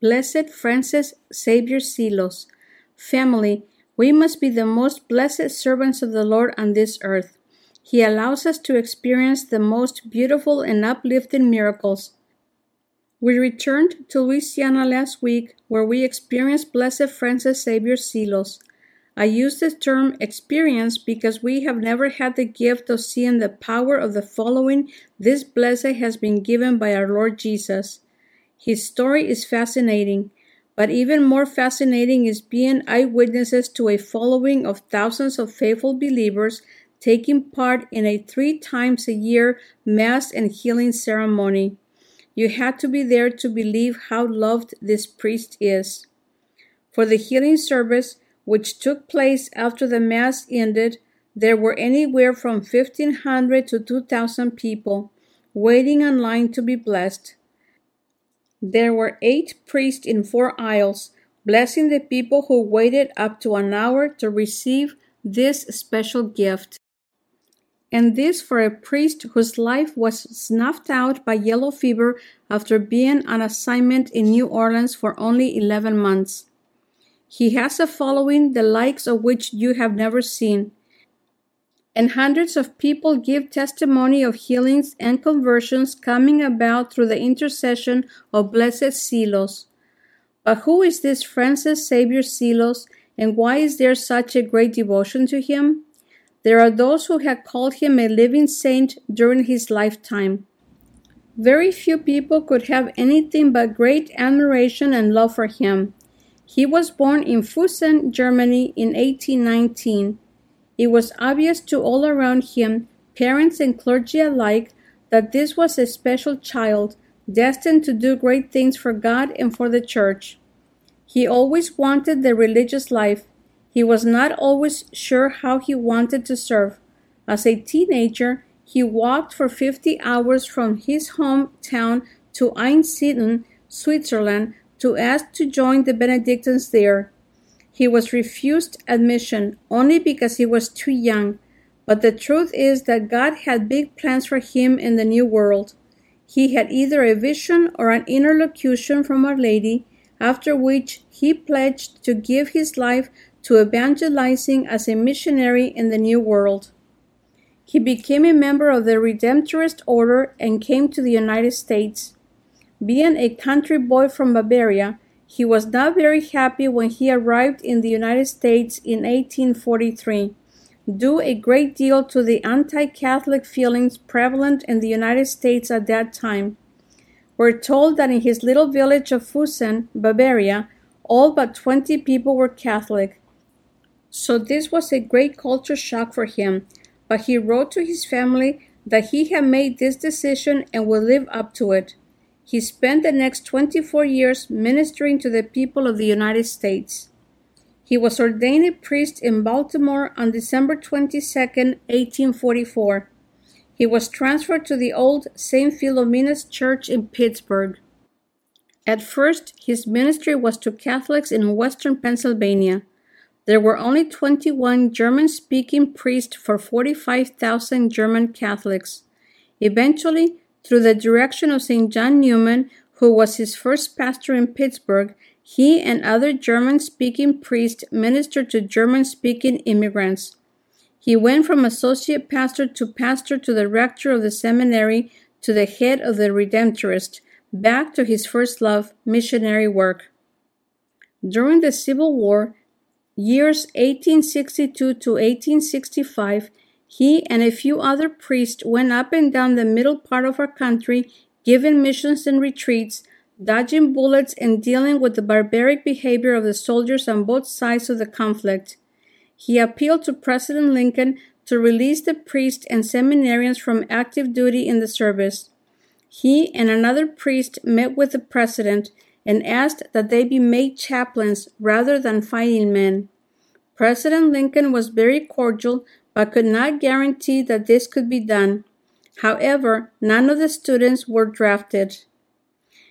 Blessed Francis Xavier Seelos, family, we must be the most blessed servants of the Lord on this earth. He allows us to experience the most beautiful and uplifting miracles. We returned to Louisiana last week where we experienced Blessed Francis Xavier Seelos. I use the term experience because we have never had the gift of seeing the power of the following this blessed has been given by our Lord Jesus. His story is fascinating, but even more fascinating is being eyewitnesses to a following of thousands of faithful believers taking part in a three times a year mass and healing ceremony. You had to be there to believe how loved this priest is. For the healing service, which took place after the mass ended, there were anywhere from 1500 to 2000 people waiting in line to be blessed. There were eight priests in four aisles, blessing the people who waited up to an hour to receive this special gift. And this for a priest whose life was snuffed out by yellow fever after being on assignment in New Orleans for only 11 months. He has a following the likes of which you have never seen and hundreds of people give testimony of healings and conversions coming about through the intercession of Blessed Seelos. But who is this Francis Xavier Seelos, and why is there such a great devotion to him? There are those who have called him a living saint during his lifetime. Very few people could have anything but great admiration and love for him. He was born in Fussen, Germany in 1819. It was obvious to all around him, parents and clergy alike, that this was a special child, destined to do great things for God and for the church. He always wanted the religious life. He was not always sure how he wanted to serve. As a teenager, he walked for 50 hours from his hometown to Einsiedeln, Switzerland, to ask to join the Benedictines there. He was refused admission only because he was too young, but the truth is that God had big plans for him in the new world. He had either a vision or an inner locution from Our Lady, after which he pledged to give his life to evangelizing as a missionary in the New World. He became a member of the Redemptorist Order and came to the United States. Being a country boy from Bavaria, he was not very happy when he arrived in the United States in 1843, due a great deal to the anti Catholic feelings prevalent in the United States at that time. We're told that in his little village of Fussen, Bavaria, all but 20 people were Catholic. So this was a great culture shock for him, but he wrote to his family that he had made this decision and would live up to it. He spent the next 24 years ministering to the people of the United States. He was ordained a priest in Baltimore on December 22, 1844. He was transferred to the old St. Philomena's Church in Pittsburgh. At first, his ministry was to Catholics in western Pennsylvania. There were only 21 German speaking priests for 45,000 German Catholics. Eventually, through the direction of St. John Neumann, who was his first pastor in Pittsburgh, he and other German speaking priests ministered to German speaking immigrants. He went from associate pastor to pastor to the rector of the seminary to the head of the Redemptorist, back to his first love, missionary work. During the Civil War, years 1862 to 1865, he and a few other priests went up and down the middle part of our country, giving missions and retreats, dodging bullets and dealing with the barbaric behavior of the soldiers on both sides of the conflict. He appealed to President Lincoln to release the priests and seminarians from active duty in the service. He and another priest met with the president and asked that they be made chaplains rather than fighting men. President Lincoln was very cordial but could not guarantee that this could be done. However, none of the students were drafted.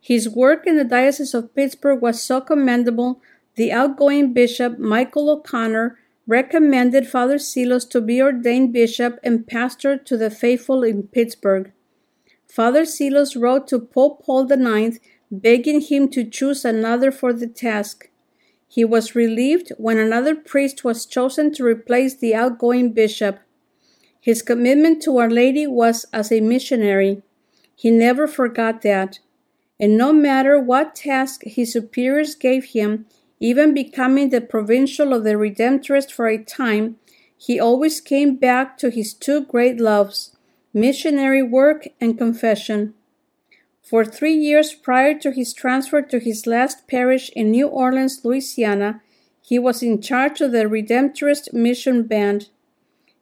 His work in the Diocese of Pittsburgh was so commendable, the outgoing bishop, Michael O'Connor, recommended Father Seelos to be ordained bishop and pastor to the faithful in Pittsburgh. Father Seelos wrote to Pope Paul IX begging him to choose another for the task. He was relieved when another priest was chosen to replace the outgoing bishop. His commitment to Our Lady was as a missionary. He never forgot that. And no matter what task his superiors gave him, even becoming the provincial of the Redemptorist for a time, he always came back to his two great loves missionary work and confession. For three years prior to his transfer to his last parish in New Orleans, Louisiana, he was in charge of the Redemptorist Mission Band.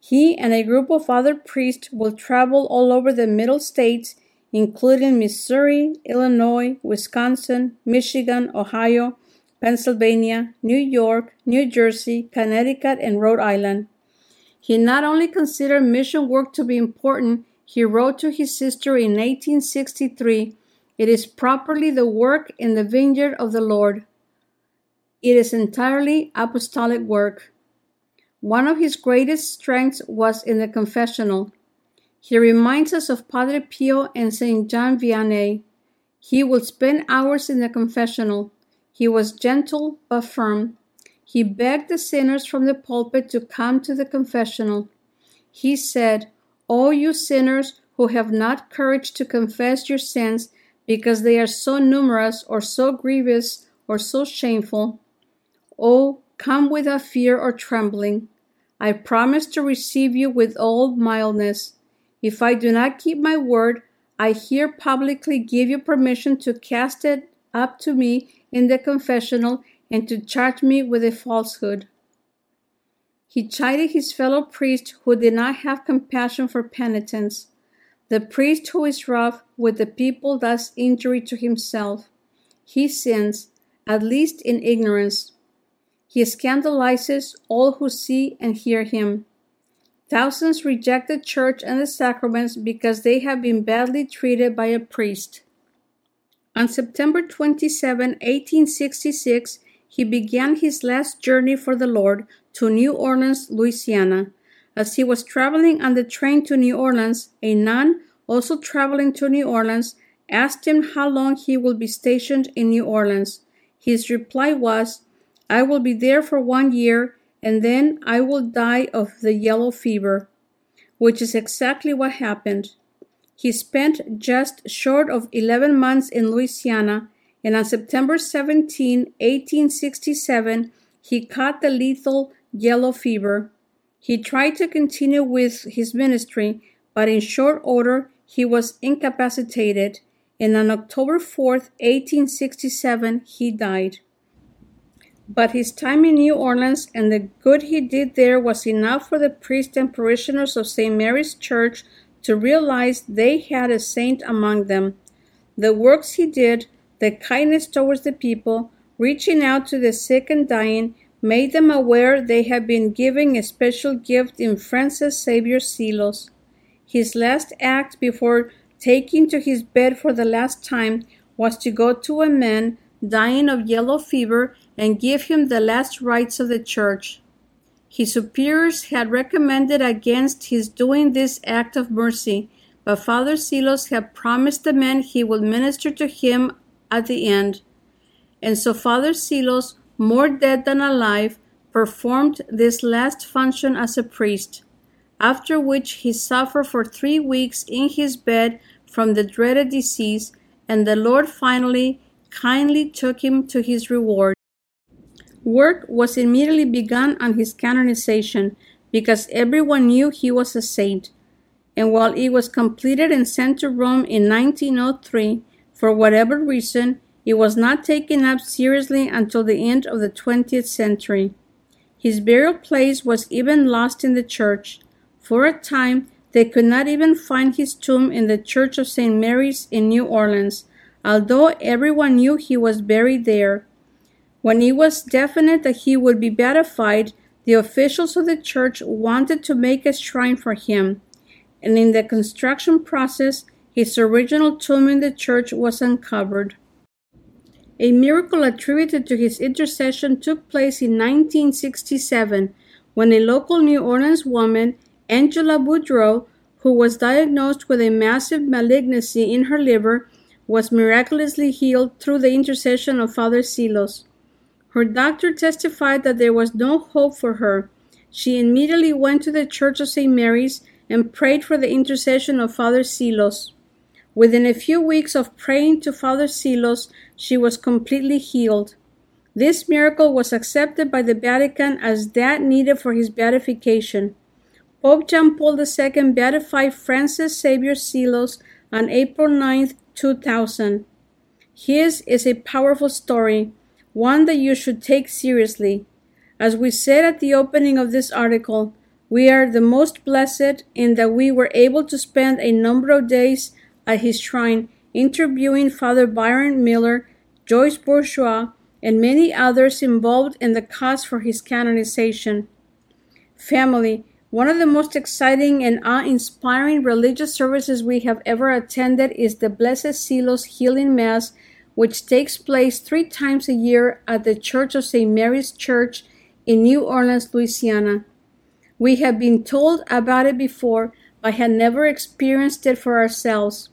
He and a group of other priests will travel all over the Middle States, including Missouri, Illinois, Wisconsin, Michigan, Ohio, Pennsylvania, New York, New Jersey, Connecticut, and Rhode Island. He not only considered mission work to be important, he wrote to his sister in 1863 It is properly the work in the vineyard of the Lord. It is entirely apostolic work. One of his greatest strengths was in the confessional. He reminds us of Padre Pio and St. John Vianney. He would spend hours in the confessional. He was gentle but firm. He begged the sinners from the pulpit to come to the confessional. He said, O you sinners who have not courage to confess your sins because they are so numerous or so grievous or so shameful, oh, come without fear or trembling. I promise to receive you with all mildness. If I do not keep my word, I here publicly give you permission to cast it up to me in the confessional and to charge me with a falsehood. He chided his fellow priest who did not have compassion for penitents. The priest who is rough with the people does injury to himself. He sins, at least in ignorance. He scandalizes all who see and hear him. Thousands reject the church and the sacraments because they have been badly treated by a priest. On September 27, 1866, he began his last journey for the Lord to New Orleans, Louisiana. As he was traveling on the train to New Orleans, a nun, also traveling to New Orleans, asked him how long he would be stationed in New Orleans. His reply was, I will be there for one year, and then I will die of the yellow fever, which is exactly what happened. He spent just short of 11 months in Louisiana, and on September 17, 1867, he caught the lethal yellow fever. He tried to continue with his ministry, but in short order he was incapacitated, and on October 4, 1867, he died. But his time in New Orleans and the good he did there was enough for the priests and parishioners of St. Mary's Church to realize they had a saint among them. The works he did, the kindness towards the people, reaching out to the sick and dying, made them aware they had been given a special gift in Francis Xavier Seelos. His last act before taking to his bed for the last time was to go to a man dying of yellow fever and give him the last rites of the church. His superiors had recommended against his doing this act of mercy, but Father Seelos had promised the man he would minister to him at the end. And so Father Seelos more dead than alive, performed this last function as a priest, after which he suffered for three weeks in his bed from the dreaded disease, and the Lord finally kindly took him to his reward. Work was immediately begun on his canonization because everyone knew he was a saint. And while it was completed and sent to Rome in 1903, for whatever reason, it was not taken up seriously until the end of the 20th century. His burial place was even lost in the church. For a time, they could not even find his tomb in the Church of St. Mary's in New Orleans, although everyone knew he was buried there. When it was definite that he would be beatified, the officials of the church wanted to make a shrine for him, and in the construction process, his original tomb in the church was uncovered. A miracle attributed to his intercession took place in 1967 when a local New Orleans woman, Angela Boudreaux, who was diagnosed with a massive malignancy in her liver, was miraculously healed through the intercession of Father Seelos. Her doctor testified that there was no hope for her. She immediately went to the Church of St. Mary's and prayed for the intercession of Father Seelos. Within a few weeks of praying to Father Seelos, she was completely healed. This miracle was accepted by the Vatican as that needed for his beatification. Pope John Paul II beatified Francis Xavier Seelos on April 9, 2000. His is a powerful story, one that you should take seriously. As we said at the opening of this article, we are the most blessed in that we were able to spend a number of days at his shrine interviewing Father Byron Miller, Joyce Bourgeois, and many others involved in the cause for his canonization. Family, one of the most exciting and awe inspiring religious services we have ever attended is the Blessed Seelos Healing Mass, which takes place three times a year at the Church of St. Mary's Church in New Orleans, Louisiana. We have been told about it before, but had never experienced it for ourselves.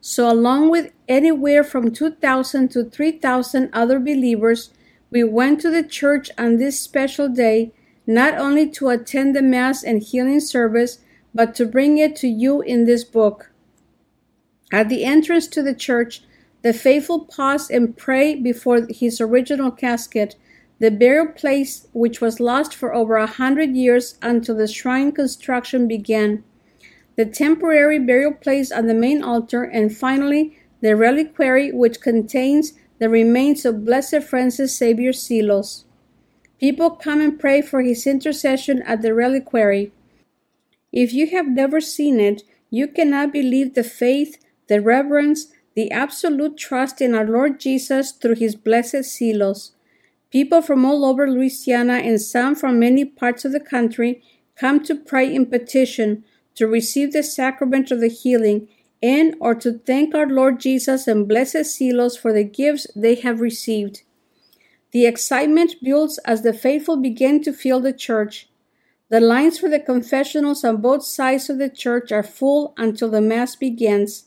So, along with anywhere from 2,000 to 3,000 other believers, we went to the church on this special day not only to attend the Mass and healing service, but to bring it to you in this book. At the entrance to the church, the faithful pause and pray before his original casket, the burial place which was lost for over a hundred years until the shrine construction began, the temporary burial place on the main altar, and finally the reliquary which contains the remains of Blessed Francis Xavier Seelos. People come and pray for his intercession at the reliquary. If you have never seen it, you cannot believe the faith, the reverence, the absolute trust in our Lord Jesus through his blessed Seelos. People from all over Louisiana and some from many parts of the country come to pray in petition, to receive the sacrament of the healing, and or to thank our Lord Jesus and blessed Seelos for the gifts they have received. The excitement builds as the faithful begin to fill the church. The lines for the confessionals on both sides of the church are full until the Mass begins.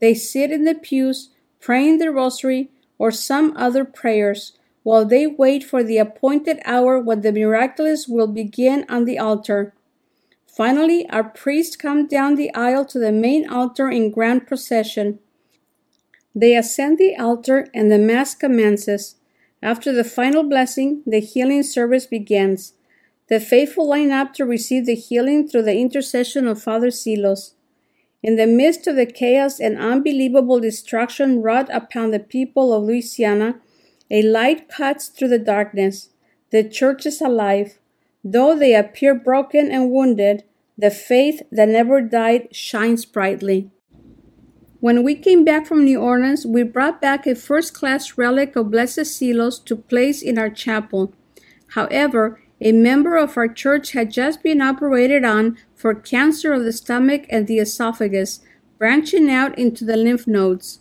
They sit in the pews, praying the rosary or some other prayers, while they wait for the appointed hour when the miraculous will begin on the altar. Finally, our priests come down the aisle to the main altar in grand procession. They ascend the altar and the Mass commences. After the final blessing, the healing service begins. The faithful line up to receive the healing through the intercession of Father Seelos. In the midst of the chaos and unbelievable destruction wrought upon the people of Louisiana, a light cuts through the darkness. The church is alive. Though they appear broken and wounded, the faith that never died shines brightly. When we came back from New Orleans, we brought back a first class relic of Blessed Seelos to place in our chapel. However, a member of our church had just been operated on for cancer of the stomach and the esophagus, branching out into the lymph nodes.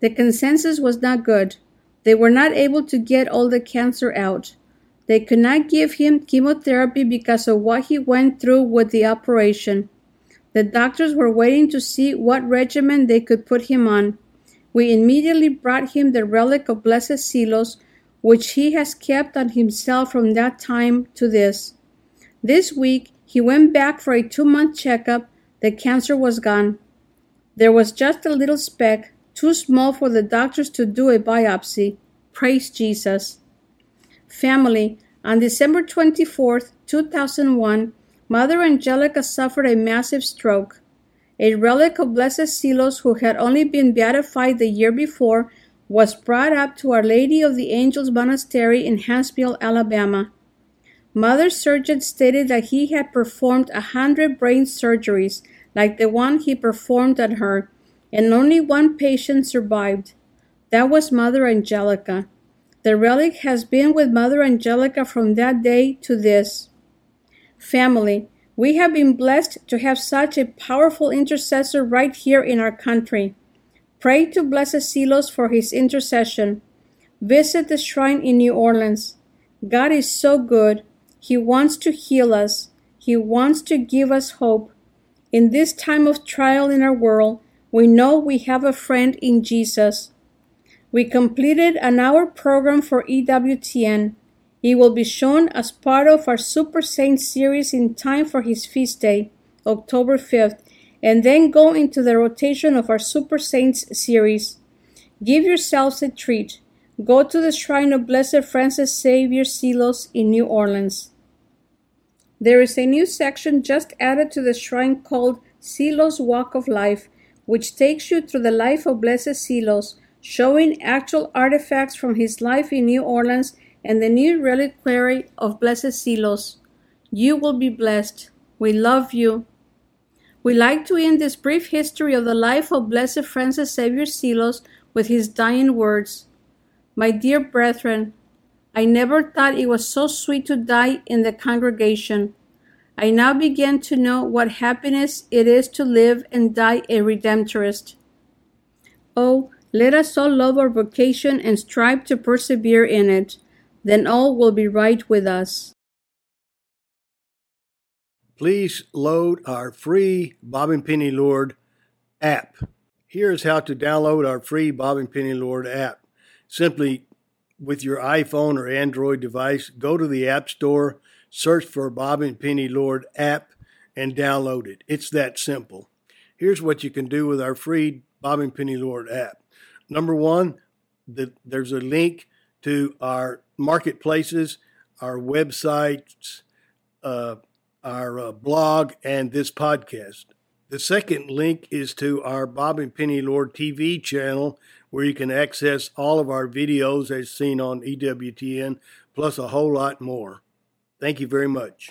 The consensus was not good. They were not able to get all the cancer out. They could not give him chemotherapy because of what he went through with the operation. The doctors were waiting to see what regimen they could put him on. We immediately brought him the relic of Blessed Seelos, which he has kept on himself from that time to this. This week, he went back for a two month checkup. The cancer was gone. There was just a little speck, too small for the doctors to do a biopsy. Praise Jesus. Family, on December 24, 2001, Mother Angelica suffered a massive stroke. A relic of Blessed Seelos, who had only been beatified the year before, was brought up to Our Lady of the Angels Monastery in Huntsville, Alabama. Mother surgeon stated that he had performed a hundred brain surgeries, like the one he performed on her, and only one patient survived. That was Mother Angelica. The relic has been with Mother Angelica from that day to this. Family, we have been blessed to have such a powerful intercessor right here in our country. Pray to Blessed Seelos for his intercession. Visit the shrine in New Orleans. God is so good. He wants to heal us. He wants to give us hope. In this time of trial in our world, we know we have a friend in Jesus. We completed an hour program for EWTN. It will be shown as part of our Super Saints series in time for his feast day, October 5th, and then go into the rotation of our Super Saints series. Give yourselves a treat. Go to the shrine of Blessed Francis Xavier Seelos in New Orleans. There is a new section just added to the shrine called Seelos Walk of Life, which takes you through the life of Blessed Seelos, showing actual artifacts from his life in New Orleans and the new reliquary of Blessed Seelos. You will be blessed. We love you. We like to end this brief history of the life of Blessed Francis Xavier Seelos with his dying words My dear brethren, I never thought it was so sweet to die in the congregation. I now begin to know what happiness it is to live and die a Redemptorist. Oh, let us all love our vocation and strive to persevere in it. Then all will be right with us. Please load our free Bob and Penny Lord app. Here's how to download our free Bob and Penny Lord app. Simply with your iPhone or Android device, go to the App Store, search for Bob and Penny Lord app, and download it. It's that simple. Here's what you can do with our free Bob and Penny Lord app. Number one, the, there's a link to our marketplaces, our websites, uh, our uh, blog, and this podcast. The second link is to our Bob and Penny Lord TV channel, where you can access all of our videos as seen on EWTN, plus a whole lot more. Thank you very much.